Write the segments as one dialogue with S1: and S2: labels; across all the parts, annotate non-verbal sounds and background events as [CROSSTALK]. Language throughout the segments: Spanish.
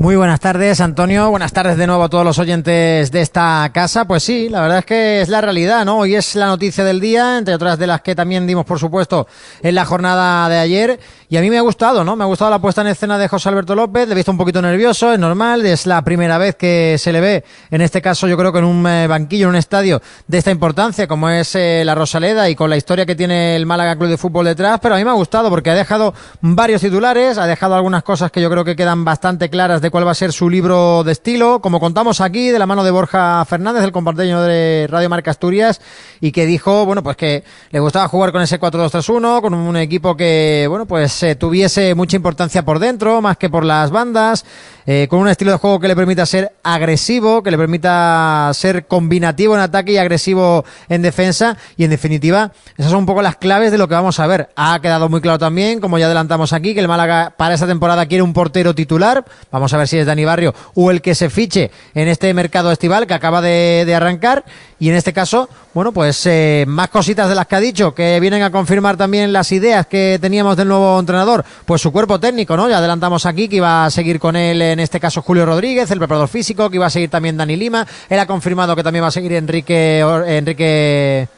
S1: Muy buenas tardes, Antonio. Buenas tardes de nuevo a todos los oyentes de esta casa. Pues sí, la verdad es que es la realidad, ¿no? Hoy es la noticia del día, entre otras de las que también dimos, por supuesto, en la jornada de ayer. Y a mí me ha gustado, ¿no? Me ha gustado la puesta en escena de José Alberto López. Le he visto un poquito nervioso, es normal. Es la primera vez que se le ve, en este caso, yo creo que en un eh, banquillo, en un estadio de esta importancia, como es eh, la Rosaleda y con la historia que tiene el Málaga Club de Fútbol detrás. Pero a mí me ha gustado porque ha dejado varios titulares, ha dejado algunas cosas que yo creo que quedan bastante claras de cuál va a ser su libro de estilo, como contamos aquí, de la mano de Borja Fernández, el compañero de Radio Marca Asturias, y que dijo, bueno, pues que le gustaba jugar con ese 4-2-3-1, con un equipo que, bueno, pues eh, tuviese mucha importancia por dentro, más que por las bandas, eh, con un estilo de juego que le permita ser agresivo, que le permita ser combinativo en ataque y agresivo en defensa, y en definitiva, esas son un poco las claves de lo que vamos a ver. Ha quedado muy claro también, como ya adelantamos aquí, que el Málaga para esta temporada quiere un portero titular, vamos a ver si es Dani Barrio o el que se fiche en este mercado estival que acaba de, arrancar. Y en este caso, bueno, pues eh, más cositas de las que ha dicho, que vienen a confirmar también las ideas que teníamos del nuevo entrenador. Pues su cuerpo técnico, ¿no? Ya adelantamos aquí que iba a seguir con él, en este caso Julio Rodríguez, el preparador físico, que iba a seguir también Dani Lima. Él ha confirmado que también va a seguir Enrique, Enrique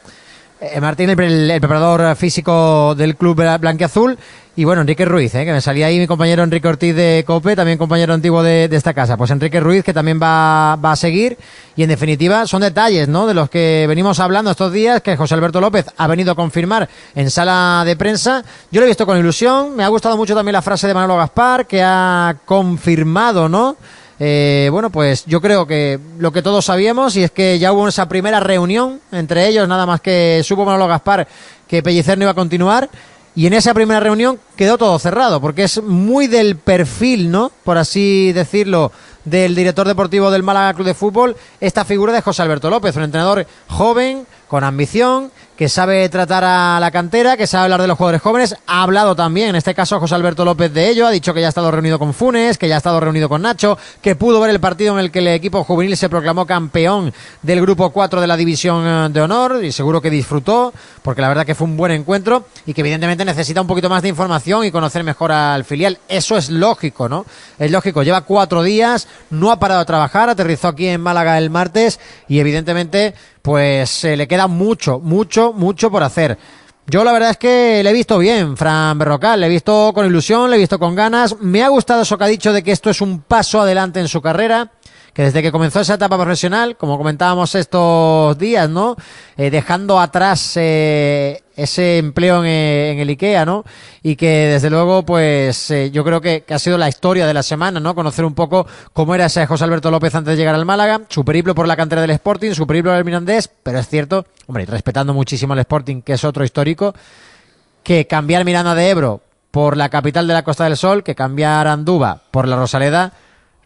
S1: eh, Martín, el, preparador físico del club blanqueazul. Y bueno, Enrique Ruiz, eh, que me salía ahí mi compañero Enrique Ortiz de COPE, también compañero antiguo de, esta casa. Pues Enrique Ruiz, que también va, va, a seguir. Y en definitiva, son detalles, ¿no? De los que venimos hablando estos días, que José Alberto López ha venido a confirmar en sala de prensa. Yo lo he visto con ilusión. Me ha gustado mucho también la frase de Manolo Gaspar, que ha confirmado, ¿no? Eh, bueno, pues yo creo que lo que todos sabíamos, y es que ya hubo esa primera reunión entre ellos, nada más que supo Manolo Gaspar que Pellicer no iba a continuar. Y en esa primera reunión quedó todo cerrado, porque es muy del perfil, ¿no? Por así decirlo, del director deportivo del Málaga Club de Fútbol, esta figura de José Alberto López, un entrenador joven, con ambición, que sabe tratar a la cantera, que sabe hablar de los jugadores jóvenes. Ha hablado también, en este caso, José Alberto López de ello. Ha dicho que ya ha estado reunido con Funes, que ya ha estado reunido con Nacho, que pudo ver el partido en el que el equipo juvenil se proclamó campeón del grupo 4 de la división eh, de honor y seguro que disfrutó, porque la verdad que fue un buen encuentro y que evidentemente necesita un poquito más de información y conocer mejor al filial. Eso es lógico, ¿no? Es lógico. Lleva cuatro días, no ha parado de trabajar, aterrizó aquí en Málaga el martes y evidentemente pues se le queda mucho, mucho, mucho por hacer. Yo la verdad es que le he visto bien, Fran Berrocal, le he visto con ilusión, le he visto con ganas. Me ha gustado eso que ha dicho de que esto es un paso adelante en su carrera que desde que comenzó esa etapa profesional, como comentábamos estos días, ¿no? Eh, dejando atrás eh, ese empleo en, el IKEA, ¿no? Y que desde luego, pues eh, yo creo que, ha sido la historia de la semana, ¿no? Conocer un poco cómo era ese José Alberto López antes de llegar al Málaga, su periplo por la cantera del Sporting, su periplo del Mirandés, pero es cierto, hombre, respetando muchísimo al Sporting, que es otro histórico, que cambiar Miranda de Ebro por la capital de la Costa del Sol, que cambiar Andúba por la Rosaleda,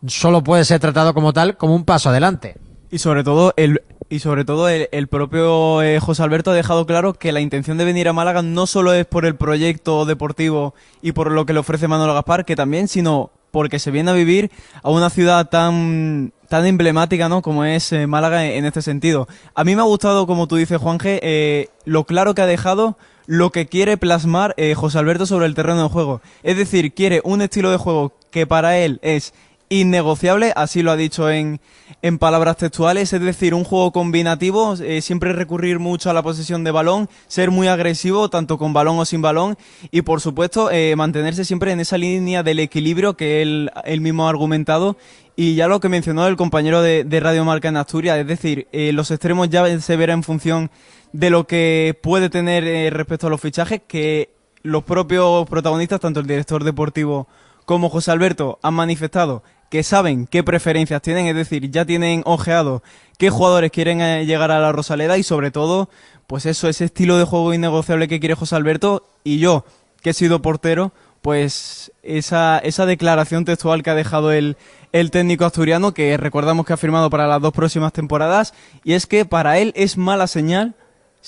S1: solo puede ser tratado como tal, como un paso adelante.
S2: Y sobre todo el y sobre todo el, propio eh, José Alberto ha dejado claro que la intención de venir a Málaga no solo es por el proyecto deportivo y por lo que le ofrece Manolo Gaspar, que también, sino porque se viene a vivir a una ciudad tan tan emblemática, ¿no? Como es eh, Málaga en, este sentido. A mí me ha gustado, como tú dices, Juanje, eh, lo claro que ha dejado lo que quiere plasmar José Alberto sobre el terreno de juego. Es decir, quiere un estilo de juego que para él es innegociable, así lo ha dicho en, en palabras textuales, es decir, un juego combinativo, eh, siempre recurrir mucho a la posesión de balón, ser muy agresivo, tanto con balón o sin balón, y por supuesto eh, mantenerse siempre en esa línea del equilibrio que él, mismo ha argumentado, y ya lo que mencionó el compañero de, Radio Marca en Asturias, es decir, eh, los extremos ya se verá en función de lo que puede tener respecto a los fichajes, que los propios protagonistas, tanto el director deportivo como José Alberto, han manifestado que saben qué preferencias tienen, es decir, ya tienen ojeado qué jugadores quieren eh, llegar a la Rosaleda y sobre todo, pues eso, ese estilo de juego innegociable que quiere José Alberto y yo, que he sido portero, pues esa, esa declaración textual que ha dejado el, el técnico asturiano, que recordamos que ha firmado para las dos próximas temporadas, y es que para él es mala señal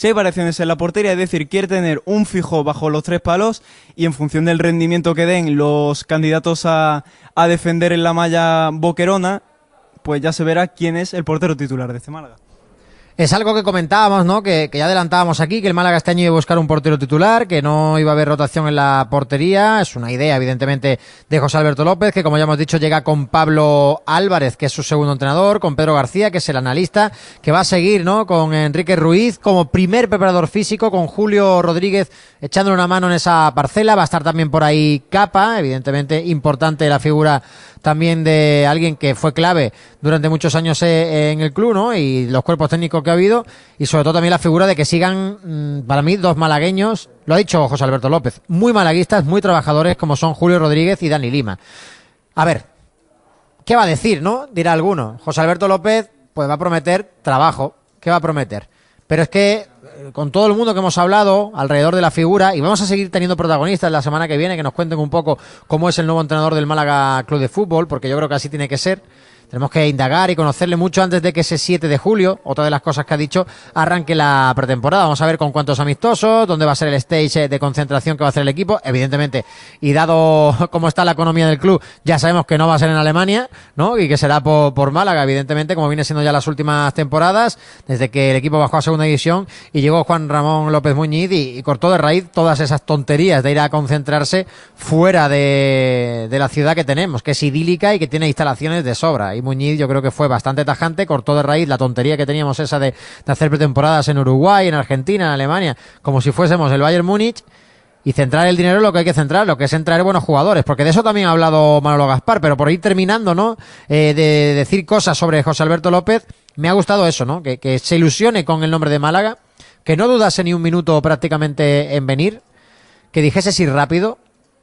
S2: hay variaciones en la portería, es decir, quiere tener un fijo bajo los tres palos y en función del rendimiento que den los candidatos a, a defender en la malla boquerona, pues ya se verá quién es el portero titular de este Málaga.
S1: Es algo que comentábamos, ¿no? Que, que, ya adelantábamos aquí, que el Málaga este año iba a buscar un portero titular, que no iba a haber rotación en la portería. Es una idea, evidentemente, de José Alberto López, que como ya hemos dicho, llega con Pablo Álvarez, que es su segundo entrenador, con Pedro García, que es el analista, que va a seguir, ¿no? Con Enrique Ruiz como primer preparador físico, con Julio Rodríguez echándole una mano en esa parcela. Va a estar también por ahí Capa, evidentemente importante la figura también de alguien que fue clave durante muchos años eh, en el club, ¿no? Y los cuerpos técnicos que ha habido y sobre todo también la figura de que sigan, mm, para mí, dos malagueños, lo ha dicho José Alberto López, muy malaguistas, muy trabajadores como son Julio Rodríguez y Dani Lima. A ver, ¿qué va a decir, no? Dirá alguno. José Alberto López, pues va a prometer trabajo. ¿Qué va a prometer? Pero es que con todo el mundo que hemos hablado alrededor de la figura y vamos a seguir teniendo protagonistas la semana que viene que nos cuenten un poco cómo es el nuevo entrenador del Málaga Club de Fútbol, porque yo creo que así tiene que ser. Tenemos que indagar y conocerle mucho antes de que ese 7 de julio, otra de las cosas que ha dicho, arranque la pretemporada. Vamos a ver con cuántos amistosos, dónde va a ser el stage de concentración que va a hacer el equipo, evidentemente. Y dado [LAUGHS] cómo está la economía del club, ya sabemos que no va a ser en Alemania, ¿no? Y que será por, por Málaga, evidentemente, como viene siendo ya las últimas temporadas, desde que el equipo bajó a segunda división y llegó Juan Ramón López Muñiz y, cortó de raíz todas esas tonterías de ir a concentrarse fuera de, de la ciudad que tenemos, que es idílica y que tiene instalaciones de sobra y Muñiz yo creo que fue bastante tajante, cortó de raíz la tontería que teníamos esa de, hacer pretemporadas en Uruguay, en Argentina, en Alemania, como si fuésemos el Bayern Múnich y centrar el dinero en lo que hay que centrar, lo que es entrar buenos jugadores, porque de eso también ha hablado Manolo Gaspar, pero por ir terminando, ¿no? Eh, de decir cosas sobre José Alberto López, me ha gustado eso, ¿no? Que, que se ilusione con el nombre de Málaga, que no dudase ni un minuto prácticamente en venir, que dijese si rápido,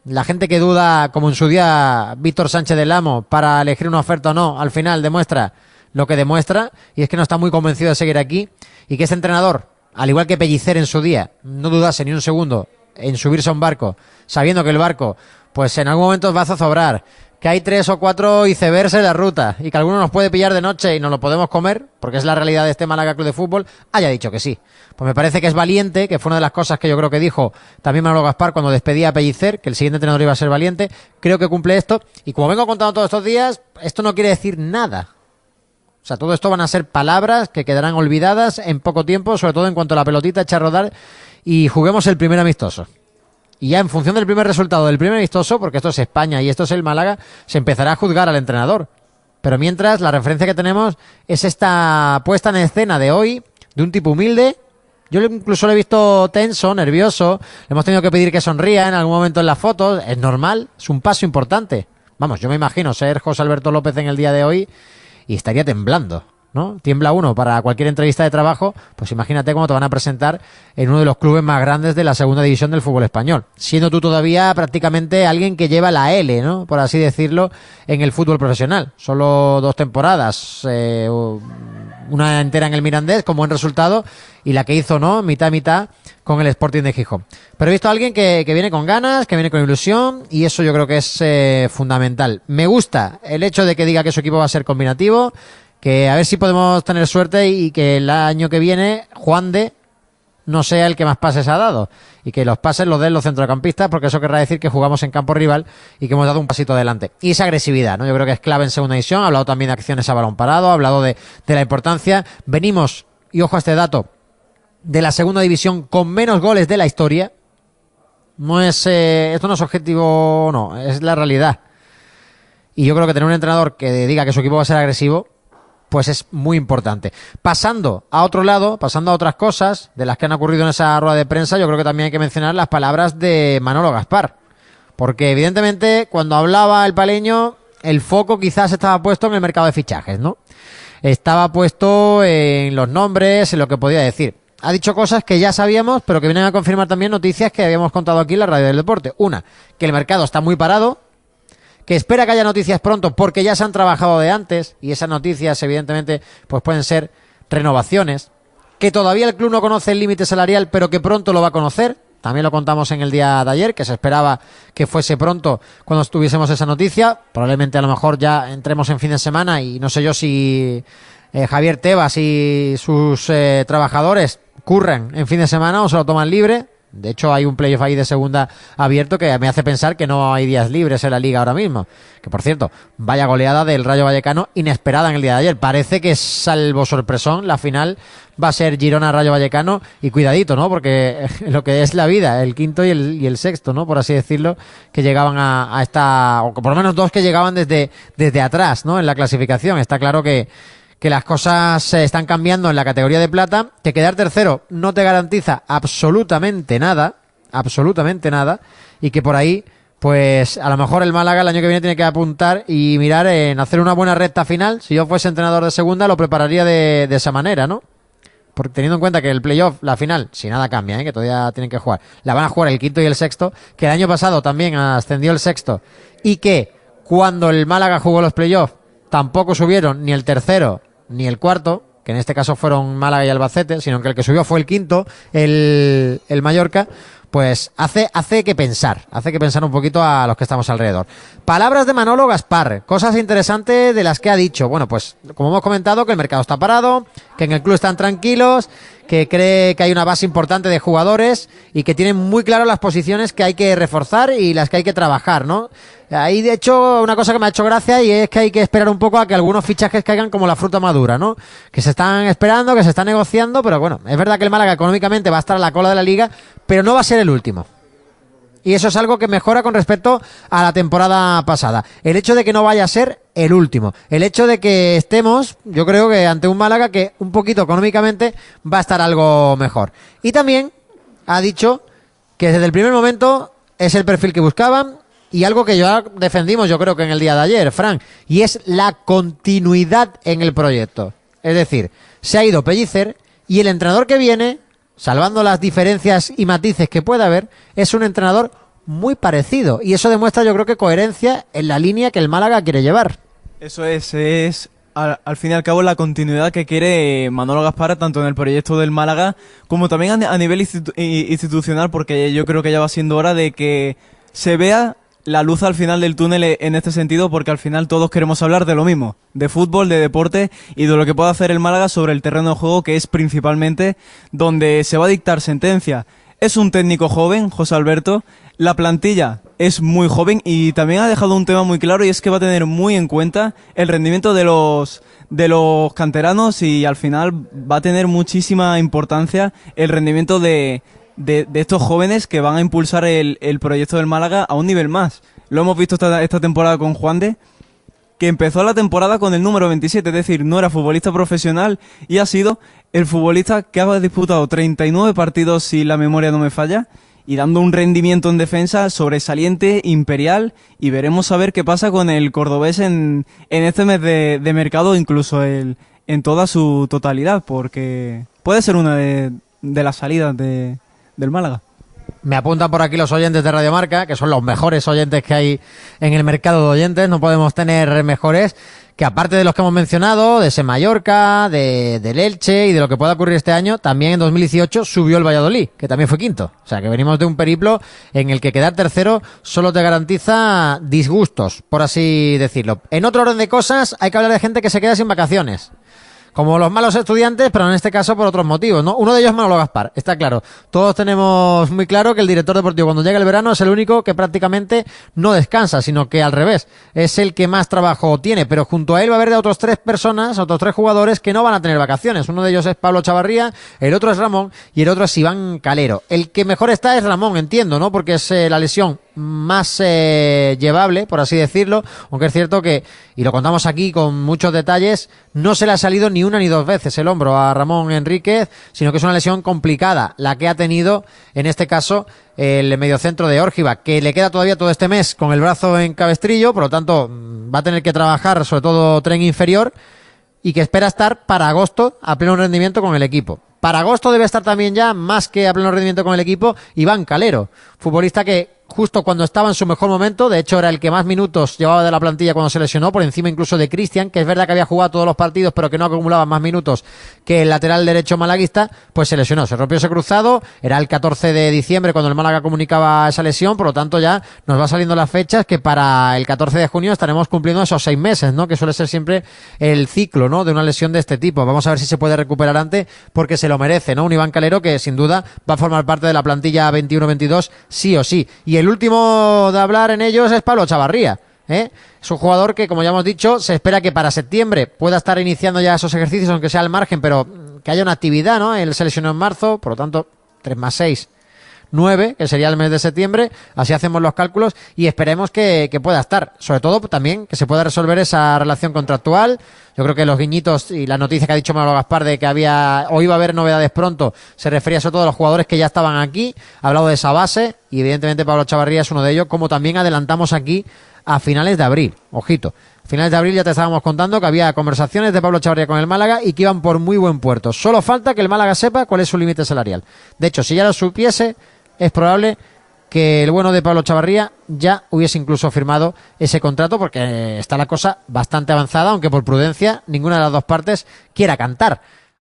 S1: la gente que duda, como en su día Víctor Sánchez del Amo, para elegir una oferta o no, al final demuestra lo que demuestra, y es que no está muy convencido de seguir aquí, y que ese entrenador, al igual que Pellicer en su día, no dudase ni un segundo en subirse a un barco, sabiendo que el barco, pues en algún momento va a zozobrar, que hay tres o cuatro icebergs en la ruta y que alguno nos puede pillar de noche y nos lo podemos comer, porque es la realidad de este Málaga Club de Fútbol, haya dicho que sí. Pues me parece que es valiente, que fue una de las cosas que yo creo que dijo también Manolo Gaspar cuando despedía a Pellicer, que el siguiente entrenador iba a ser valiente. Creo que cumple esto. Y como vengo contando todos estos días, esto no quiere decir nada. O sea, todo esto van a ser palabras que quedarán olvidadas en poco tiempo, sobre todo en cuanto a la pelotita echa a rodar y juguemos el primer amistoso. Y ya en función del primer resultado del primer amistoso, porque esto es España y esto es el Málaga, se empezará a juzgar al entrenador. Pero mientras, la referencia que tenemos es esta puesta en escena de hoy, de un tipo humilde. Yo incluso lo he visto tenso, nervioso. Le hemos tenido que pedir que sonría en algún momento en las fotos. Es normal, es un paso importante. Vamos, yo me imagino ser José Alberto López en el día de hoy y estaría temblando. ¿No? Tiembla uno para cualquier entrevista de trabajo, pues imagínate cómo te van a presentar en uno de los clubes más grandes de la segunda división del fútbol español, siendo tú todavía prácticamente alguien que lleva la L, ¿no? Por así decirlo, en el fútbol profesional. Solo dos temporadas, eh, una entera en el Mirandés con buen resultado y la que hizo, ¿no? Mitad mitad con el Sporting de Gijón. Pero he visto a alguien que, viene con ganas, que viene con ilusión y eso yo creo que es eh, fundamental. Me gusta el hecho de que diga que su equipo va a ser combinativo, que a ver si podemos tener suerte y que el año que viene Juan de no sea el que más pases ha dado y que los pases los den los centrocampistas porque eso querrá decir que jugamos en campo rival y que hemos dado un pasito adelante. Y esa agresividad, ¿no? Yo creo que es clave en segunda división, ha hablado también de acciones a balón parado, ha hablado de, de la importancia. Venimos, y ojo a este dato, de la segunda división con menos goles de la historia. No es, eh, esto no es objetivo, no, es la realidad. Y yo creo que tener un entrenador que diga que su equipo va a ser agresivo, pues es muy importante. Pasando a otro lado, pasando a otras cosas de las que han ocurrido en esa rueda de prensa, yo creo que también hay que mencionar las palabras de Manolo Gaspar. Porque evidentemente cuando hablaba el paleño, el foco quizás estaba puesto en el mercado de fichajes, ¿no? Estaba puesto en los nombres, en lo que podía decir. Ha dicho cosas que ya sabíamos, pero que vienen a confirmar también noticias que habíamos contado aquí en la radio del deporte. Una, que el mercado está muy parado, que espera que haya noticias pronto porque ya se han trabajado de antes y esas noticias evidentemente pues pueden ser renovaciones, que todavía el club no conoce el límite salarial pero que pronto lo va a conocer, también lo contamos en el día de ayer, que se esperaba que fuese pronto cuando tuviésemos esa noticia. Probablemente a lo mejor ya entremos en fin de semana y no sé yo si eh, Javier Tebas y sus eh, trabajadores curren en fin de semana o se lo toman libre. De hecho, hay un playoff ahí de segunda abierto que me hace pensar que no hay días libres en la liga ahora mismo. Que por cierto, vaya goleada del Rayo Vallecano inesperada en el día de ayer. Parece que salvo sorpresón, la final va a ser Girona Rayo Vallecano y cuidadito, ¿no? Porque [LAUGHS] lo que es la vida, el quinto y el, y el sexto, ¿no? Por así decirlo, que llegaban a, a esta, o por lo menos dos que llegaban desde, desde atrás, ¿no? En la clasificación. Está claro que, que las cosas se están cambiando en la categoría de plata, que quedar tercero no te garantiza absolutamente nada, absolutamente nada, y que por ahí, pues a lo mejor el Málaga el año que viene tiene que apuntar y mirar en hacer una buena recta final. Si yo fuese entrenador de segunda, lo prepararía de, esa manera, ¿no? Porque teniendo en cuenta que el playoff, la final, si nada cambia, ¿eh? que todavía tienen que jugar, la van a jugar el quinto y el sexto, que el año pasado también ascendió el sexto, y que cuando el Málaga jugó los playoffs, tampoco subieron ni el tercero ni el cuarto, que en este caso fueron Málaga y Albacete, sino que el que subió fue el quinto, el, el Mallorca, pues hace, hace que pensar, hace que pensar un poquito a los que estamos alrededor. Palabras de Manolo Gaspar, cosas interesantes de las que ha dicho. Bueno, pues como hemos comentado, que el mercado está parado, que en el club están tranquilos, que cree que hay una base importante de jugadores y que tienen muy claro las posiciones que hay que reforzar y las que hay que trabajar, ¿no? Ahí, de hecho, una cosa que me ha hecho gracia y es que hay que esperar un poco a que algunos fichajes caigan como la fruta madura, ¿no? Que se están esperando, que se están negociando, pero bueno, es verdad que el Málaga económicamente va a estar a la cola de la liga, pero no va a ser el último. Y eso es algo que mejora con respecto a la temporada pasada. El hecho de que no vaya a ser el último. El hecho de que estemos, yo creo que ante un Málaga que un poquito económicamente va a estar algo mejor. Y también ha dicho que desde el primer momento es el perfil que buscaban y algo que ya defendimos yo creo que en el día de ayer, Frank, y es la continuidad en el proyecto. Es decir, se ha ido Pellicer y el entrenador que viene salvando las diferencias y matices que pueda haber, es un entrenador muy parecido. Y eso demuestra, yo creo que coherencia en la línea que el Málaga quiere llevar.
S2: Eso es, es al, fin y al cabo la continuidad que quiere Manolo Gaspar tanto en el proyecto del Málaga como también a, nivel institu institucional porque yo creo que ya va siendo hora de que se vea la luz al final del túnel en este sentido porque al final todos queremos hablar de lo mismo, de fútbol, de deporte y de lo que puede hacer el Málaga sobre el terreno de juego que es principalmente donde se va a dictar sentencia. Es un técnico joven, José Alberto, la plantilla es muy joven y también ha dejado un tema muy claro y es que va a tener muy en cuenta el rendimiento de los de los canteranos y al final va a tener muchísima importancia el rendimiento de, de, de, estos jóvenes que van a impulsar el, el, proyecto del Málaga a un nivel más. Lo hemos visto esta, esta temporada con Juan de, que empezó la temporada con el número 27, es decir, no era futbolista profesional y ha sido el futbolista que ha disputado 39 partidos, si la memoria no me falla, y dando un rendimiento en defensa sobresaliente, imperial, y veremos a ver qué pasa con el cordobés en, en este mes de, de mercado, incluso el, en toda su totalidad, porque puede ser una de, de las salidas de, del Málaga.
S1: Me apuntan por aquí los oyentes de Radio Marca, que son los mejores oyentes que hay en el mercado de oyentes, no podemos tener mejores, que aparte de los que hemos mencionado, de ese Mallorca, de, del Elche y de lo que pueda ocurrir este año, también en 2018 subió el Valladolid, que también fue quinto. O sea que venimos de un periplo en el que quedar tercero solo te garantiza disgustos, por así decirlo. En otro orden de cosas, hay que hablar de gente que se queda sin vacaciones como los malos estudiantes, pero en este caso por otros motivos, ¿no? Uno de ellos es Manolo Gaspar, está claro. Todos tenemos muy claro que el director deportivo cuando llega el verano es el único que prácticamente no descansa, sino que al revés, es el que más trabajo tiene, pero junto a él va a haber de otros tres personas, otros tres jugadores que no van a tener vacaciones. Uno de ellos es Pablo Chavarría, el otro es Ramón y el otro es Iván Calero. El que mejor está es Ramón, entiendo, ¿no? Porque es eh, la lesión más eh, llevable, por así decirlo, aunque es cierto que, y lo contamos aquí con muchos detalles, no se le ha salido ni una ni dos veces el hombro a Ramón Enríquez, sino que es una lesión complicada, la que ha tenido, en este caso, el mediocentro de Órgiva, que le queda todavía todo este mes con el brazo en cabestrillo, por lo tanto, va a tener que trabajar sobre todo tren inferior, y que espera estar para agosto a pleno rendimiento con el equipo. Para agosto debe estar también ya, más que a pleno rendimiento con el equipo, Iván Calero, futbolista que justo cuando estaba en su mejor momento. De hecho, era el que más minutos llevaba de la plantilla cuando se lesionó, por encima incluso de Cristian, que es verdad que había jugado todos los partidos, pero que no acumulaba más minutos que el lateral derecho malaguista, pues se lesionó. Se rompió ese cruzado. Era el 14 de diciembre cuando el Málaga comunicaba esa lesión, por lo tanto ya nos va saliendo las fechas que para el 14 de junio estaremos cumpliendo esos seis meses, ¿no? Que suele ser siempre el ciclo, ¿no? De una lesión de este tipo. Vamos a ver si se puede recuperar antes porque se lo merece, ¿no? Un Iván Calero que sin duda va a formar parte de la plantilla 21-22 sí o sí. El último de hablar en ellos es Pablo Chavarría. ¿eh? Es un jugador que, como ya hemos dicho, se espera que para septiembre pueda estar iniciando ya esos ejercicios, aunque sea al margen, pero que haya una actividad, ¿no? Él se lesionó en marzo, por lo tanto, 3 más 6 9, que sería el mes de septiembre, así hacemos los cálculos y esperemos que, pueda estar. Sobre todo también que se pueda resolver esa relación contractual. Yo creo que los guiñitos y la noticia que ha dicho Manuel Gaspar de que había o iba a haber novedades pronto se refería sobre todo a los jugadores que ya estaban aquí. Ha hablado de esa base y evidentemente Pablo Chavarría es uno de ellos, como también adelantamos aquí a finales de abril. Ojito. A finales de abril ya te estábamos contando que había conversaciones de Pablo Chavarría con el Málaga y que iban por muy buen puerto. Solo falta que el Málaga sepa cuál es su límite salarial. De hecho, si ya lo supiese, es probable que el bueno de Pablo Chavarría ya hubiese incluso firmado ese contrato porque está la cosa bastante avanzada, aunque por prudencia ninguna de las dos partes quiera cantar.